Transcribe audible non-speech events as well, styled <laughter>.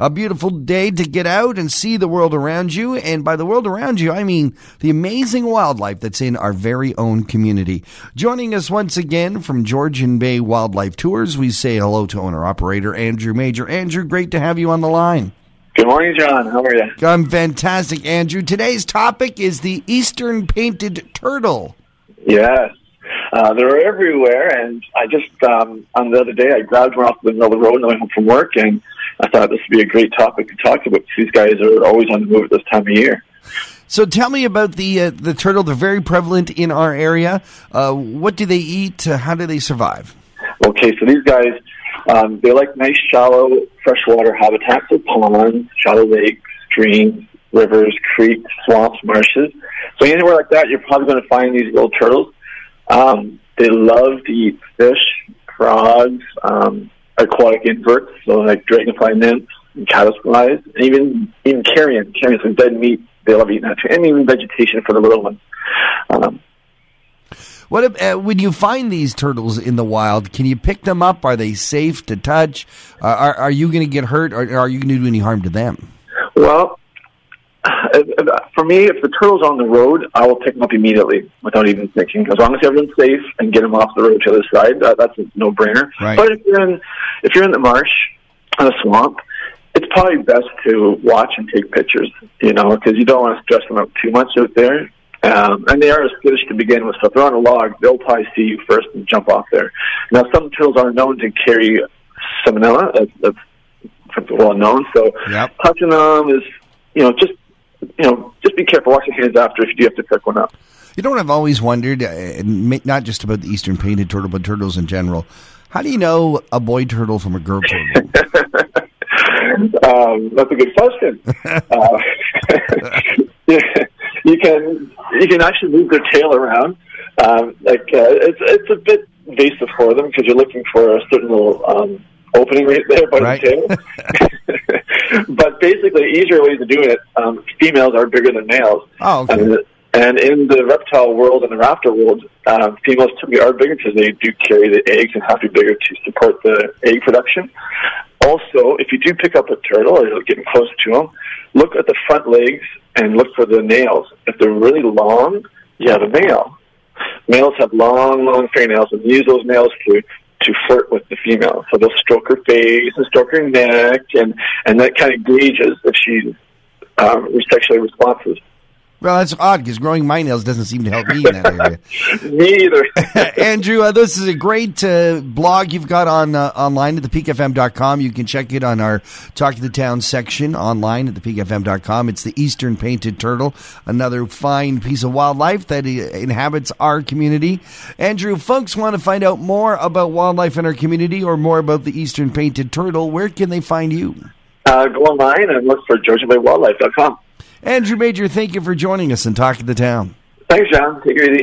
A beautiful day to get out and see the world around you. And by the world around you, I mean the amazing wildlife that's in our very own community. Joining us once again from Georgian Bay Wildlife Tours, we say hello to owner operator Andrew Major. Andrew, great to have you on the line. Good morning, John. How are you? I'm fantastic, Andrew. Today's topic is the eastern painted turtle. Yes. Uh, they're everywhere, and I just um, on the other day I grabbed one off the middle of the road going home from work, and I thought this would be a great topic to talk about. These guys are always on the move at this time of year. So tell me about the uh, the turtle. They're very prevalent in our area. Uh, what do they eat? Uh, how do they survive? Okay, so these guys um, they like nice shallow freshwater habitats, so ponds, shallow lakes, streams, rivers, creeks, swamps, marshes. So anywhere like that, you're probably going to find these little turtles. Um, they love to eat fish, frogs, um, aquatic inverts, so like dragonfly nymphs and caddisflies, and even even carrion, carrion, so dead meat. They love eating that too, and even vegetation for the little ones. Um, what if, uh, when you find these turtles in the wild? Can you pick them up? Are they safe to touch? Uh, are, are you going to get hurt, or are you going to do any harm to them? Well, for me, if the turtle's on the road, I will pick them up immediately without even thinking. As long as everyone's safe and get them off the road to the other side, that, that's a no-brainer. Right. But if you're in if you're in the marsh, in a swamp, it's probably best to watch and take pictures. You know, because you don't want to stress them out too much out there. Um, and they are skittish to begin with. So if they're on a log, they'll probably see you first and jump off there. Now, some turtles are known to carry salmonella. That's, that's well known. So Yep. touching them is, you know, just you know, just be careful. Wash your hands after if you do have to pick one up. You know what I've always wondered, uh, not just about the eastern painted turtle, but turtles in general. How do you know a boy turtle from a girl turtle? <laughs> Um, that's a good question. <laughs> uh, <laughs> you can you can actually move their tail around. Um, like uh, it's it's a bit invasive for them because you're looking for a certain little um, opening right there by Right. the tail. Basically, easier ways of doing it. Um, females are bigger than males. Oh, okay. And, and in the reptile world and the raptor world, um, females typically are bigger because they do carry the eggs and have to be bigger to support the egg production. Also, if you do pick up a turtle or you're getting close to them, look at the front legs and look for the nails. If they're really long, you have a male. Males have long, long fingernails and use those nails to to flirt with the female. So they'll stroke her face and stroke her neck, and and that kind of gauges if she's um, sexually responsive. Well, that's odd because growing my nails doesn't seem to help me in that area. <laughs> Me either. <laughs> Andrew, uh, this is a great uh, blog you've got on uh, online at thepeakfm.com. You can check it on our Talk to the Town section online at thepeakfm.com. It's the Eastern Painted Turtle, another fine piece of wildlife that uh, inhabits our community. Andrew, folks want to find out more about wildlife in our community or more about the Eastern Painted Turtle. Where can they find you? uh, go online and look for GeorgianBayWildlife.com. Andrew Major, thank you for joining us and talking to the Town. Thanks, John. Take it easy.